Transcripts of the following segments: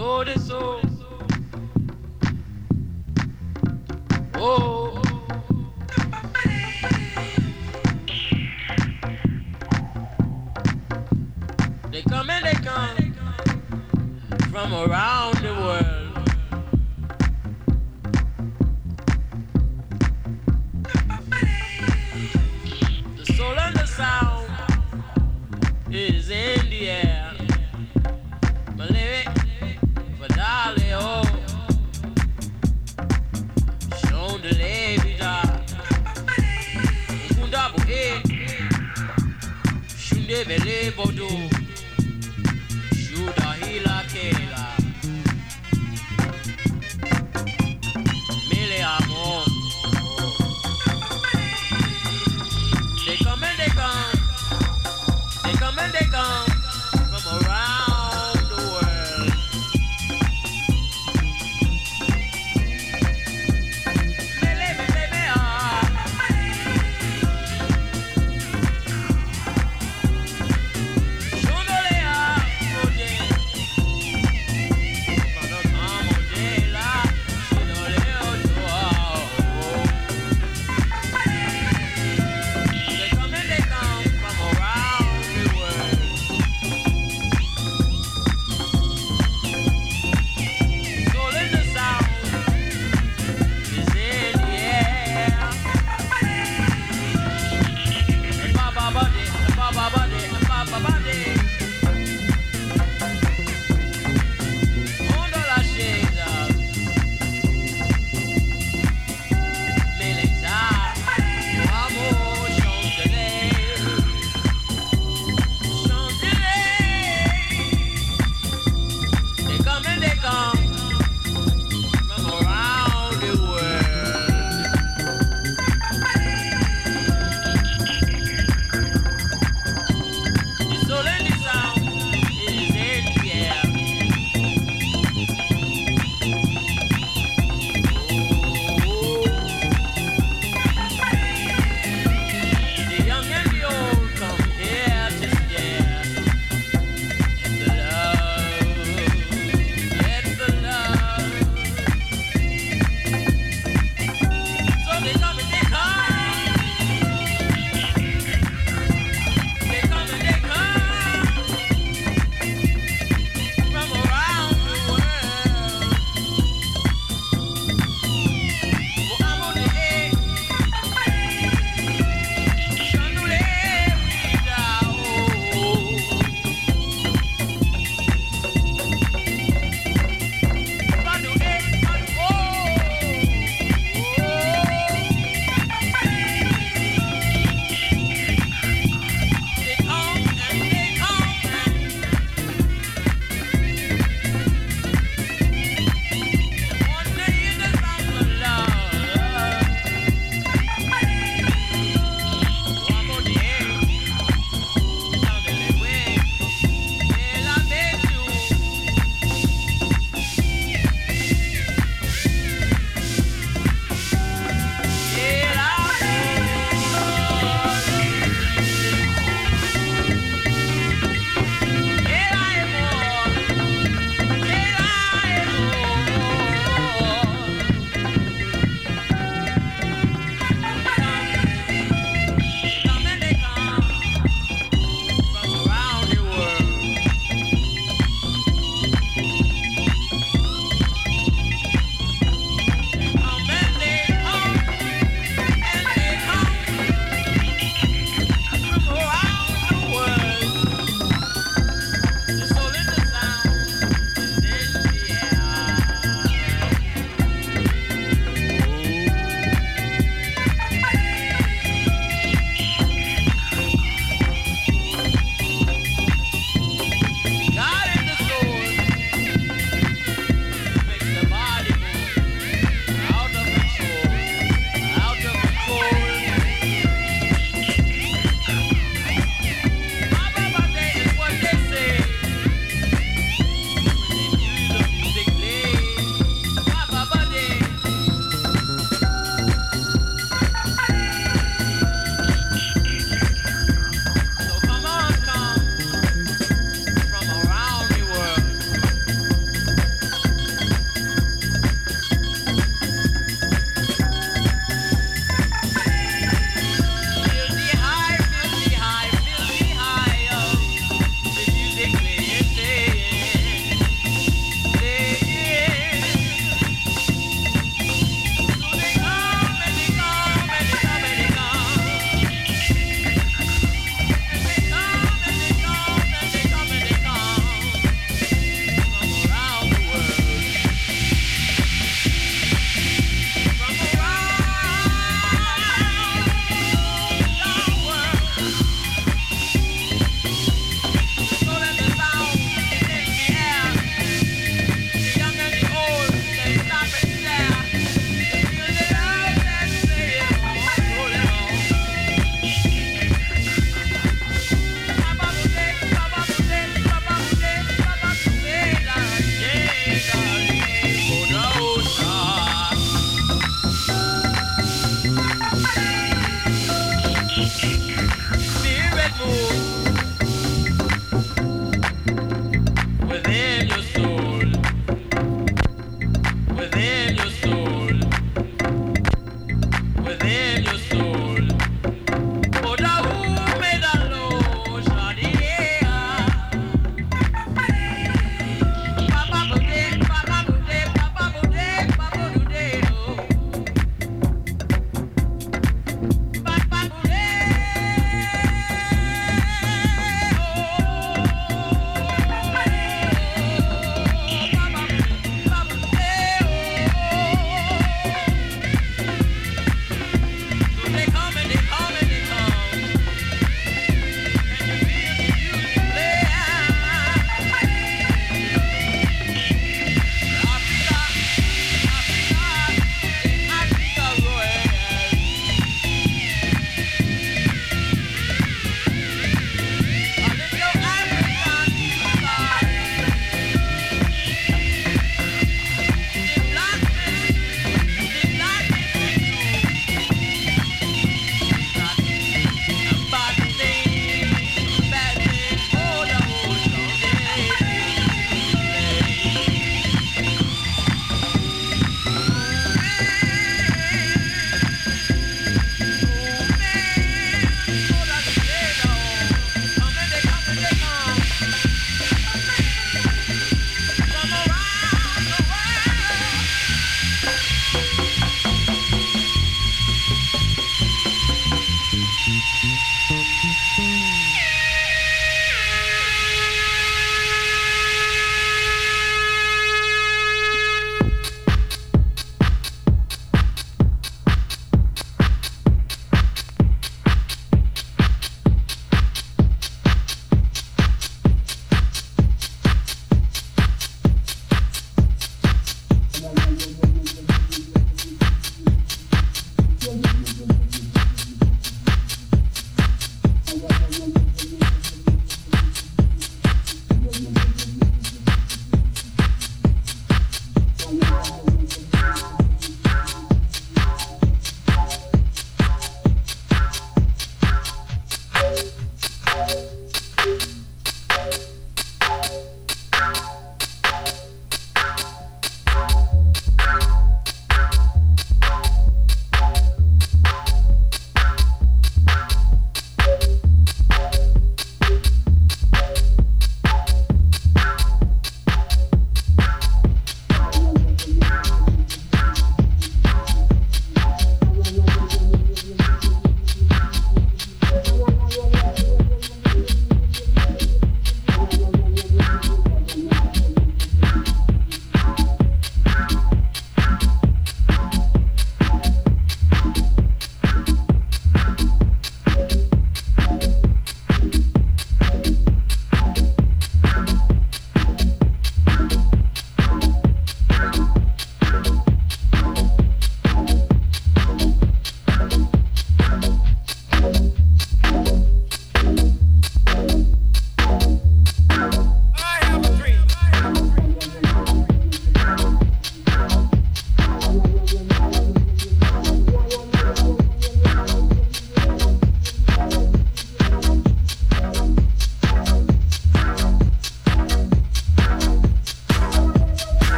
So. Oh. They come and they come from around.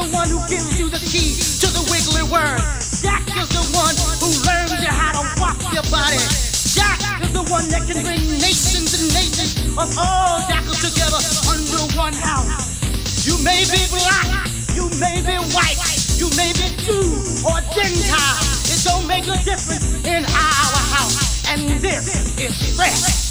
the one who gives you the key to the wiggly word. Jack is the one who learns you how to walk your body. Jack is the one that can bring nations and nations of all jackals together under one house. You may be black, you may be white, you may be Jew or Gentile. It don't make a difference in our house. And this is fresh.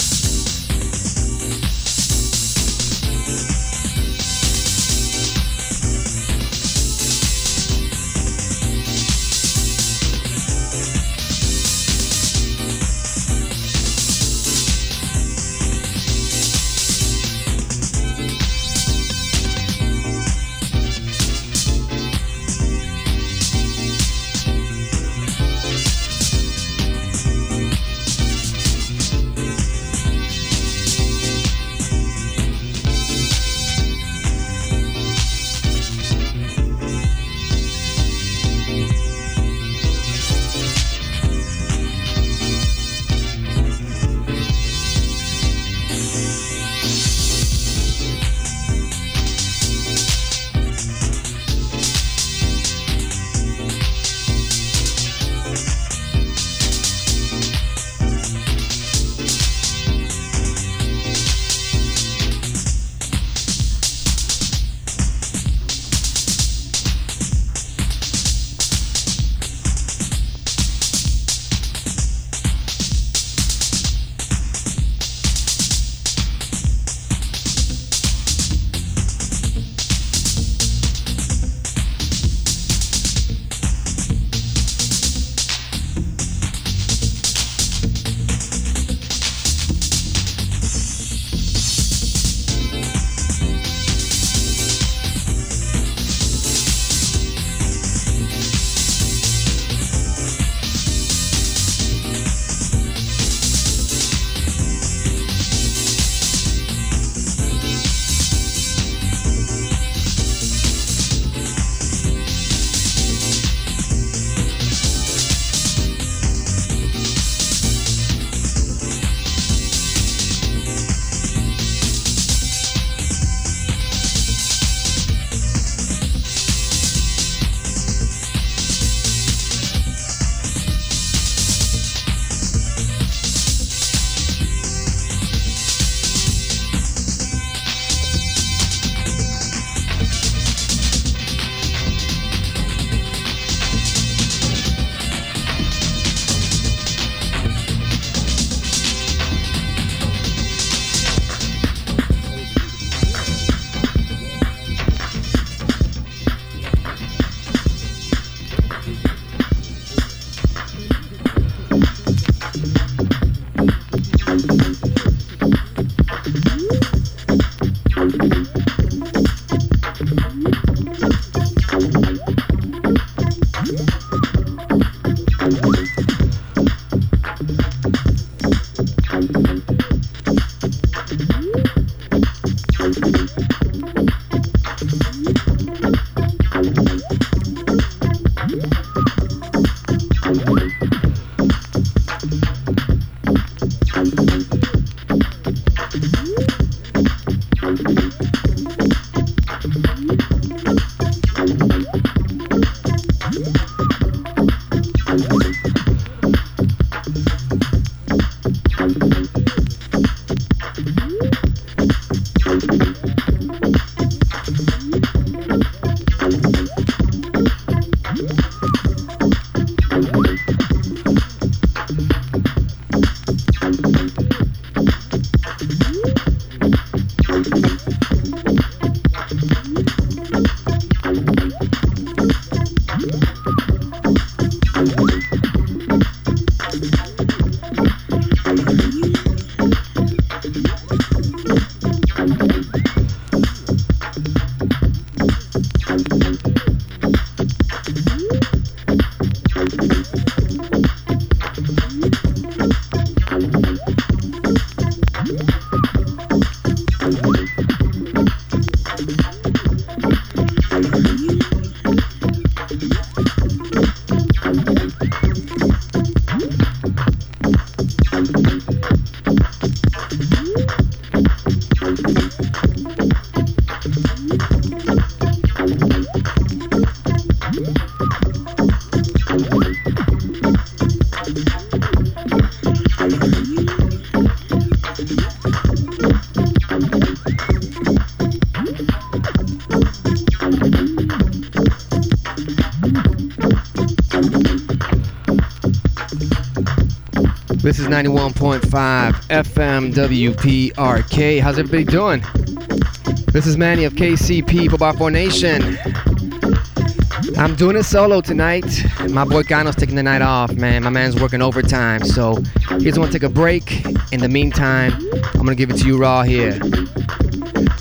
91.5 FM WPRK. How's everybody doing? This is Manny of KCP Football Formation. I'm doing it solo tonight. My boy Gano's taking the night off, man. My man's working overtime, so he doesn't want to take a break. In the meantime, I'm gonna give it to you raw here.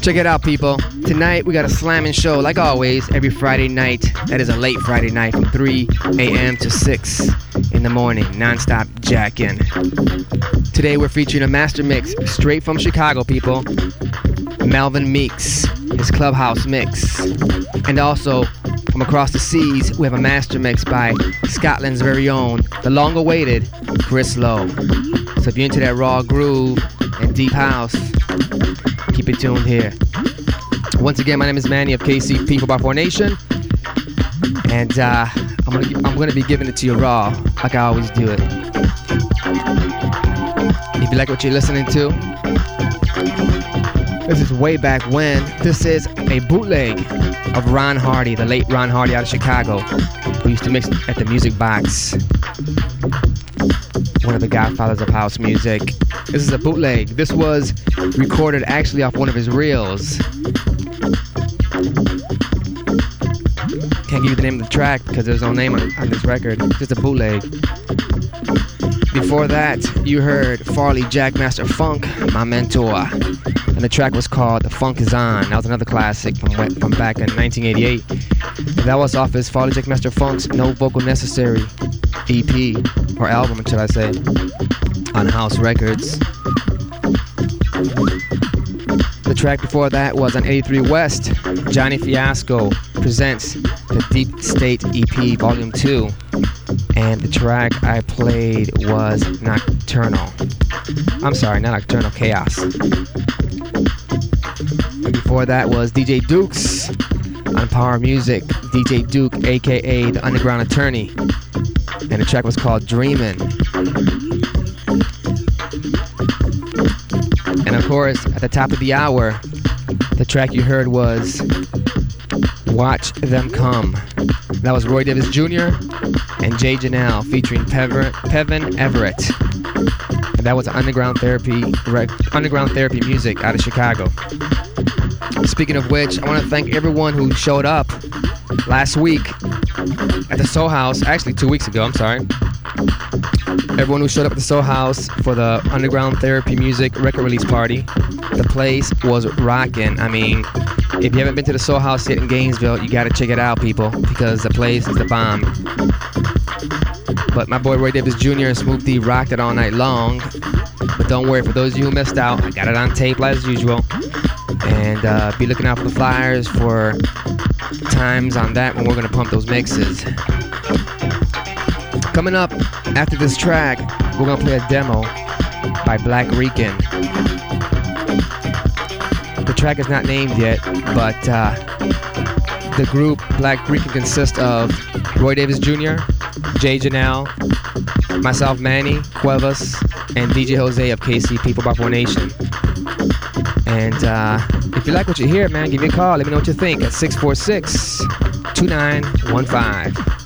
Check it out, people. Tonight we got a slamming show, like always, every Friday night. That is a late Friday night from 3 a.m. to 6 in the morning, non-stop jacking. Today we're featuring a master mix straight from Chicago, people. Melvin Meeks, his clubhouse mix. And also from across the seas, we have a master mix by Scotland's very own, the long-awaited Chris Low. So if you're into that raw groove and deep house, keep it tuned here. Once again, my name is Manny of KCP Football Formation, and uh, I'm gonna I'm gonna be giving it to you raw, like I always do it. If you like what you're listening to, this is way back when. This is a bootleg of Ron Hardy, the late Ron Hardy out of Chicago, who used to mix at the Music Box. One of the godfathers of house music. This is a bootleg. This was recorded actually off one of his reels. Can't give you the name of the track because there's no name on, on this record. Just a bootleg. Before that, you heard Farley Jackmaster Funk, my mentor. And the track was called The Funk Is On. That was another classic from, from back in 1988. That was off his Farley Jackmaster Funk's No Vocal Necessary EP, or album, should I say, on House Records. The track before that was on 83 West, Johnny Fiasco presents the Deep State EP Volume 2. And the track I played was Nocturnal. I'm sorry, not Nocturnal, Chaos. And before that was DJ Dukes on Power Music. DJ Duke, aka the Underground Attorney. And the track was called Dreamin'. And of course, at the top of the hour, the track you heard was Watch Them Come. That was Roy Davis Jr. and Jay Janelle featuring Pever, Peven Everett. And that was underground therapy, rec, underground therapy music out of Chicago. Speaking of which, I want to thank everyone who showed up last week at the Soul House. Actually, two weeks ago. I'm sorry. Everyone who showed up at the Soul House for the Underground Therapy Music record release party. The place was rocking. I mean, if you haven't been to the Soul House yet in Gainesville, you gotta check it out, people, because the place is the bomb. But my boy Roy Davis Jr. and Smooth D rocked it all night long. But don't worry, for those of you who missed out, I got it on tape as usual. And uh, be looking out for the flyers for times on that when we're gonna pump those mixes. Coming up after this track, we're gonna play a demo by Black Rican. The track is not named yet, but uh, the group Black Rican consists of Roy Davis Jr., Jay Janelle, myself Manny, Cuevas, and DJ Jose of KC People by Nation. And uh, if you like what you hear, man, give me a call. Let me know what you think at 646 2915.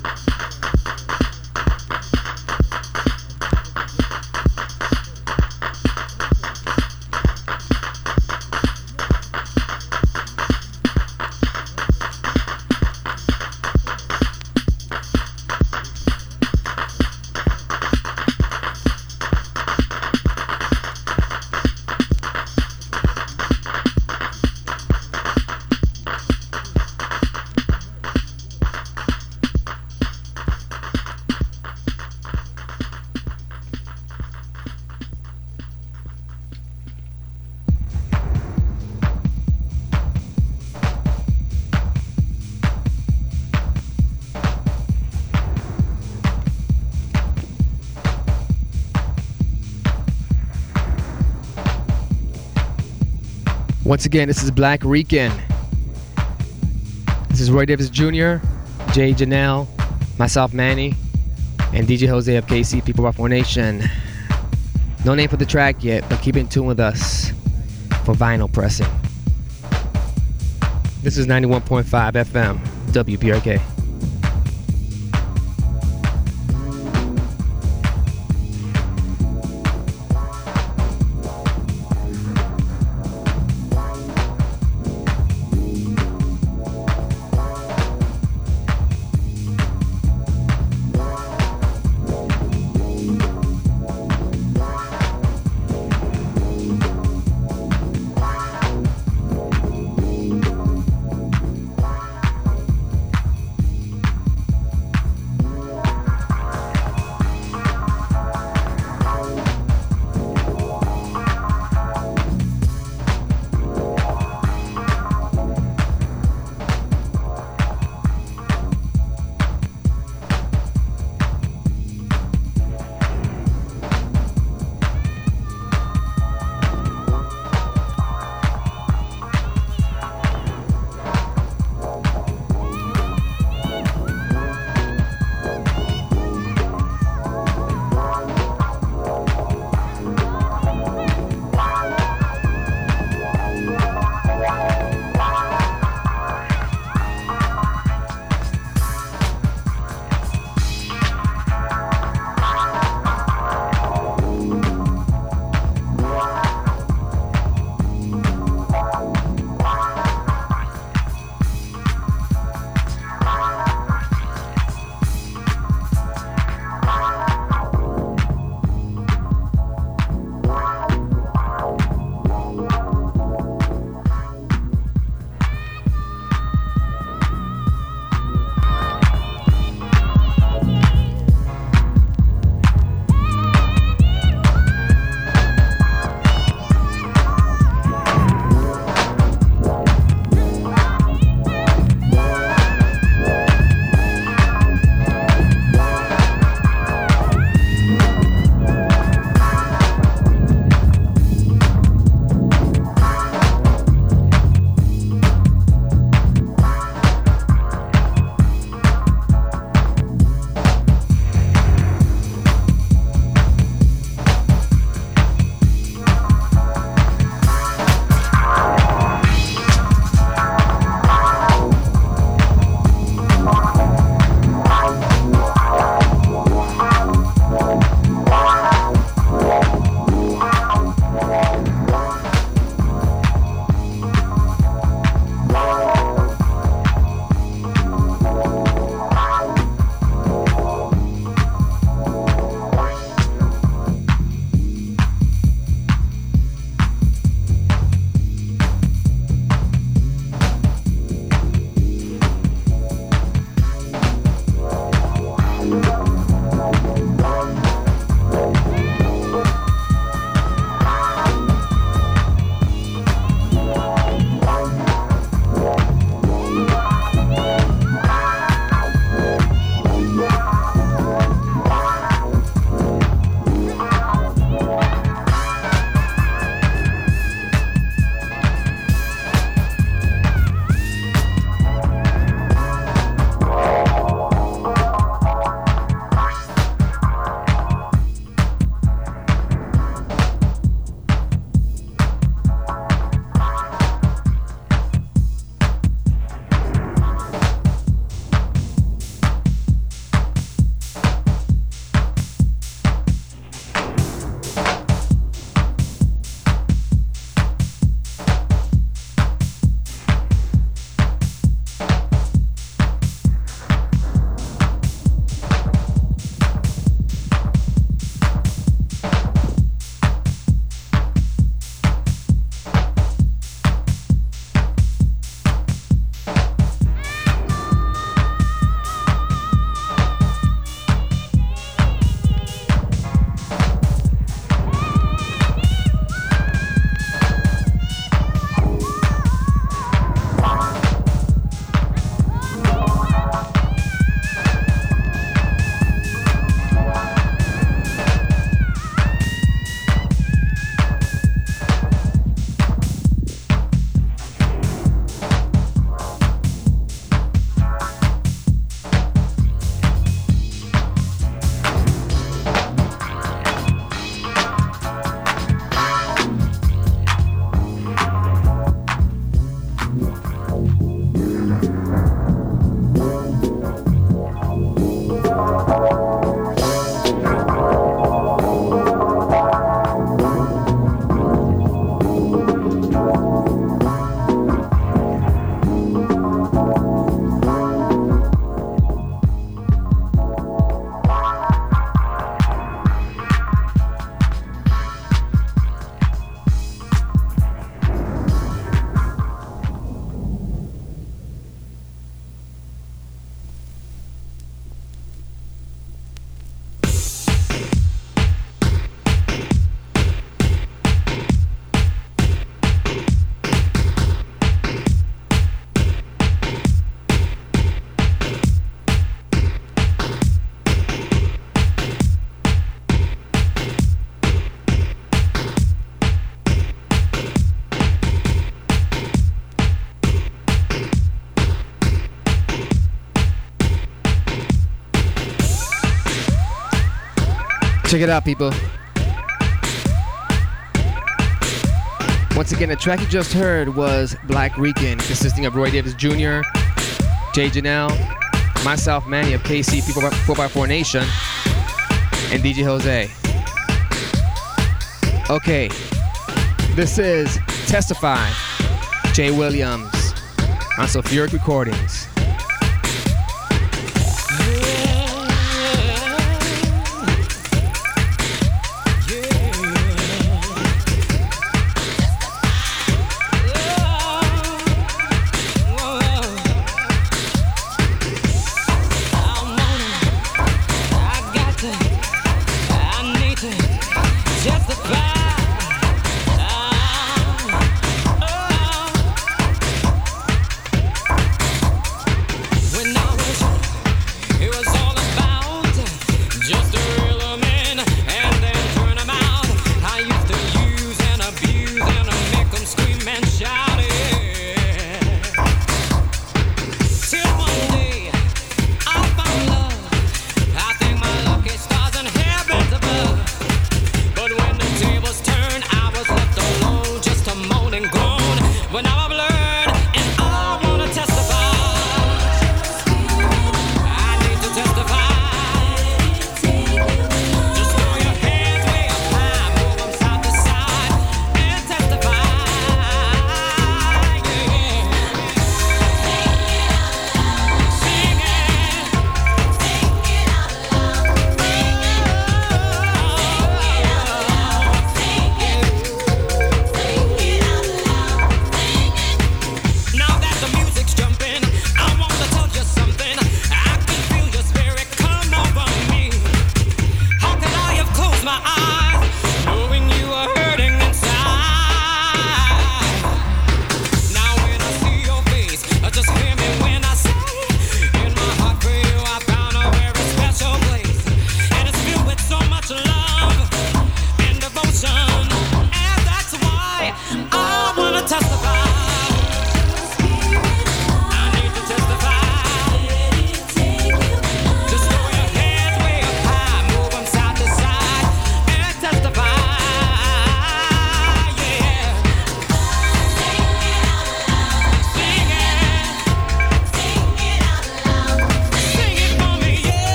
Once again, this is Black Rican. This is Roy Davis Jr., Jay Janelle, myself Manny, and DJ Jose of KC People Rock Nation. No name for the track yet, but keep in tune with us for vinyl pressing. This is 91.5 FM, WPRK. Check it out, people. Once again, the track you just heard was Black Rican, consisting of Roy Davis Jr., Jay Janelle, myself, Manny of KCP 4x4 Nation, and DJ Jose. Okay, this is Testify, Jay Williams on Sulfuric Recordings.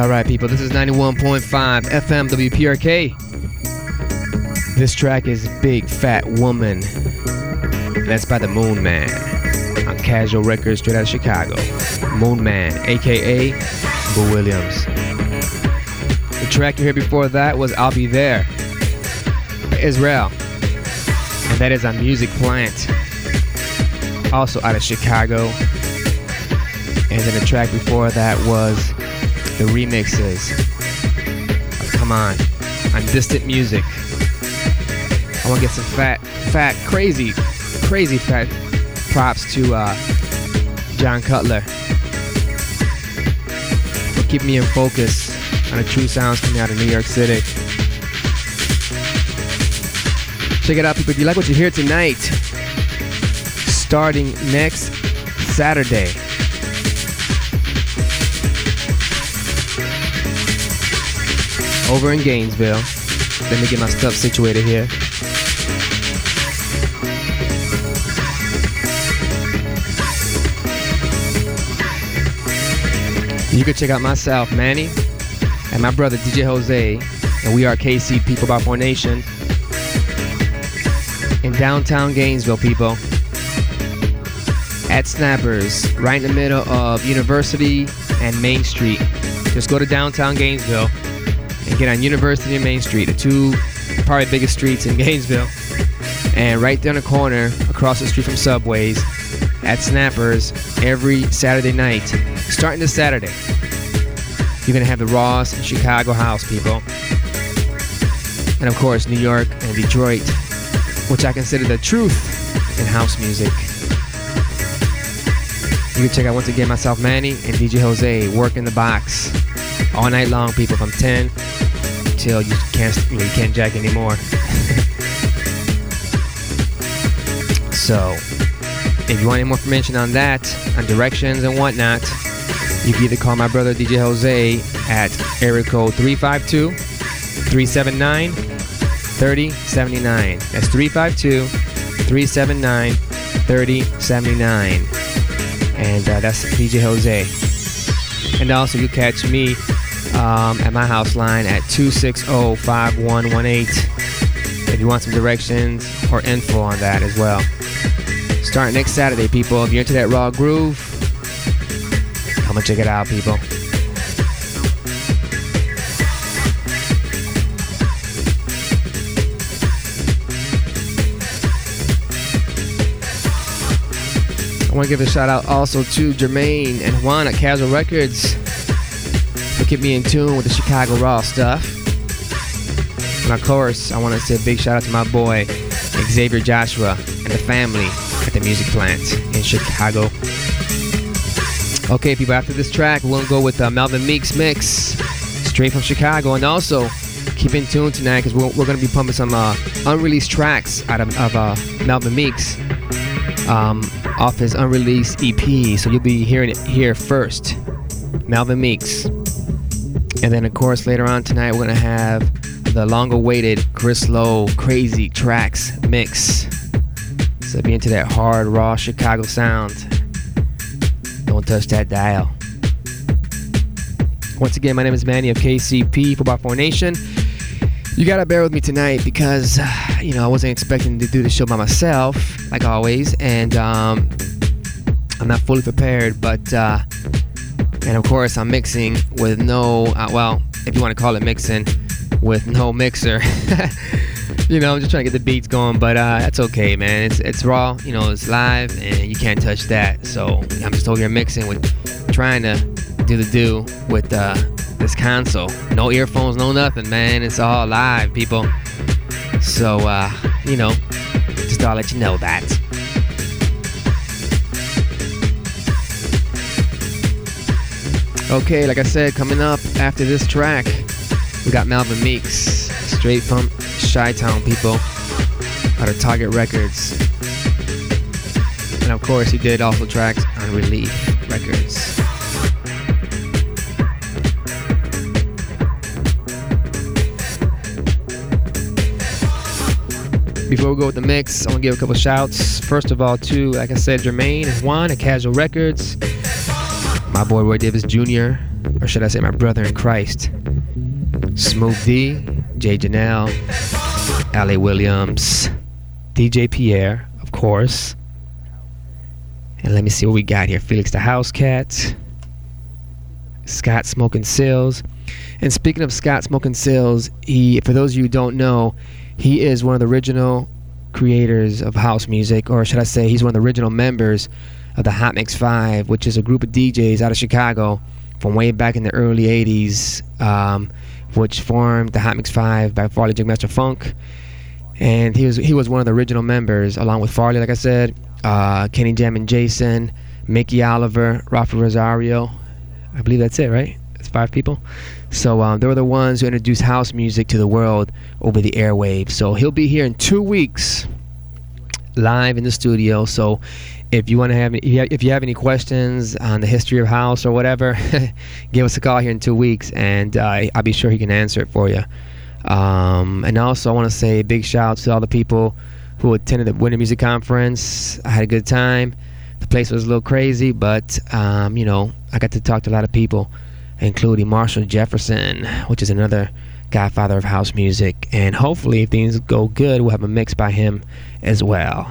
All right, people, this is 91.5 FM WPRK. This track is Big Fat Woman. That's by the Moon Man on Cajual Records, straight out of Chicago. Moon Man, aka Boo Williams. The track you heard before that was I'll Be There, Israel. And that is a music plant, also out of Chicago. And then the track before that was the remixes. Come on, on Distant Music. I want to get some fat, fat, crazy, crazy fat props to uh, John Cutler for keeping me in focus on the true sounds coming out of New York City. Check it out, people. If you like what you hear tonight, starting next Saturday. Over in Gainesville. Let me get my stuff situated here. You can check out myself, Manny, and my brother DJ Jose, and we are KC People by Formation in downtown Gainesville, people. At Snappers, right in the middle of University and Main Street. Just go to downtown Gainesville get on University and Main Street, the two probably biggest streets in Gainesville. And right there in the corner, across the street from Subways, at Snappers, every Saturday night, starting this Saturday, you're gonna have the Ross and Chicago house people. And of course, New York and Detroit, which I consider the truth in house music. You can check out once again myself, Manny, and DJ Jose, Work in the box all night long, people, from 10 till you can't you, can't jack anymore. so, if you want any more information on that, on directions and whatnot, you can either call my brother DJ Jose at area code 352 379 3079. That's 352 379 3079. And uh, that's DJ Jose. And also, you catch me um, at my house line at 260 5118 if you want some directions or info on that as well. Starting next Saturday, people. If you're into that raw groove, come and check it out, people. I want to give a shout out also to Jermaine and Juan at Cajual Records for keeping me in tune with the Chicago Raw stuff. And of course, I want to say a big shout out to my boy Xavier Joshua and the family at the Music Plant in Chicago. Okay, people, after this track, we're going to go with uh, Melvin Meeks mix straight from Chicago. And also, keep in tune tonight because we're, we're going to be pumping some uh, unreleased tracks out of, of uh, Melvin Meeks um, off his unreleased EP. So you'll be hearing it here first. Melvin Meeks. And then, of course, later on tonight, we're going to have the long awaited Chris Low Crazy Tracks mix. So be into that hard, raw Chicago sound. Don't touch that dial. Once again, my name is Manny of KCP for Football Formation. You gotta bear with me tonight because, you know, I wasn't expecting to do the show by myself, like always, and um, I'm not fully prepared, but, uh, and of course, I'm mixing with no, uh, well, if you want to call it mixing, with no mixer. you know, I'm just trying to get the beats going, but uh, that's okay, man. It's it's raw, you know, it's live, and you can't touch that. So I'm just over here mixing with, trying to do do with uh, this console. No earphones, no nothing, man. It's all live, people. So uh, you know, just thought I'll let you know that. Okay, like I said, coming up after this track, we got Melvin Meeks, straight from Chi Town people, out of Target Records. And of course, he did also tracks on Relief Records. Before we go with the mix, I want to give a couple shouts. First of all, to, like I said, Jermaine and Juan at Cajual Records, my boy Roy Davis Jr., or should I say my brother in Christ, Smooth D, Jay Janelle, Ali Williams, DJ Pierre, of course. And let me see what we got here. Felix the House Cat, Scott Smoking Silz. And speaking of Scott Smoking Silz, he for those of you who don't know, he is one of the original creators of house music, or should I say, he's one of the original members of the Hot Mix Five, which is a group of DJs out of Chicago from way back in the early '80s, um, which formed the Hot Mix Five by Farley Jackmaster Funk, and he was he was one of the original members, along with Farley, like I said, uh, Kenny Jammin' Jason, Mickey Oliver, Ralphi Rosario. I believe that's it, right? It's five people. So um, they were the ones who introduced house music to the world over the airwaves. So he'll be here in two weeks, live in the studio. So if you want to have if you have any questions on the history of house or whatever, give us a call here in two weeks, and uh, I'll be sure he can answer it for you. Um, and also, I want to say a big shout out to all the people who attended the Winter Music Conference. I had a good time. The place was a little crazy, but um, you know, I got to talk to a lot of people including Marshall Jefferson, which is another godfather of house music. And hopefully, if things go good, we'll have a mix by him as well.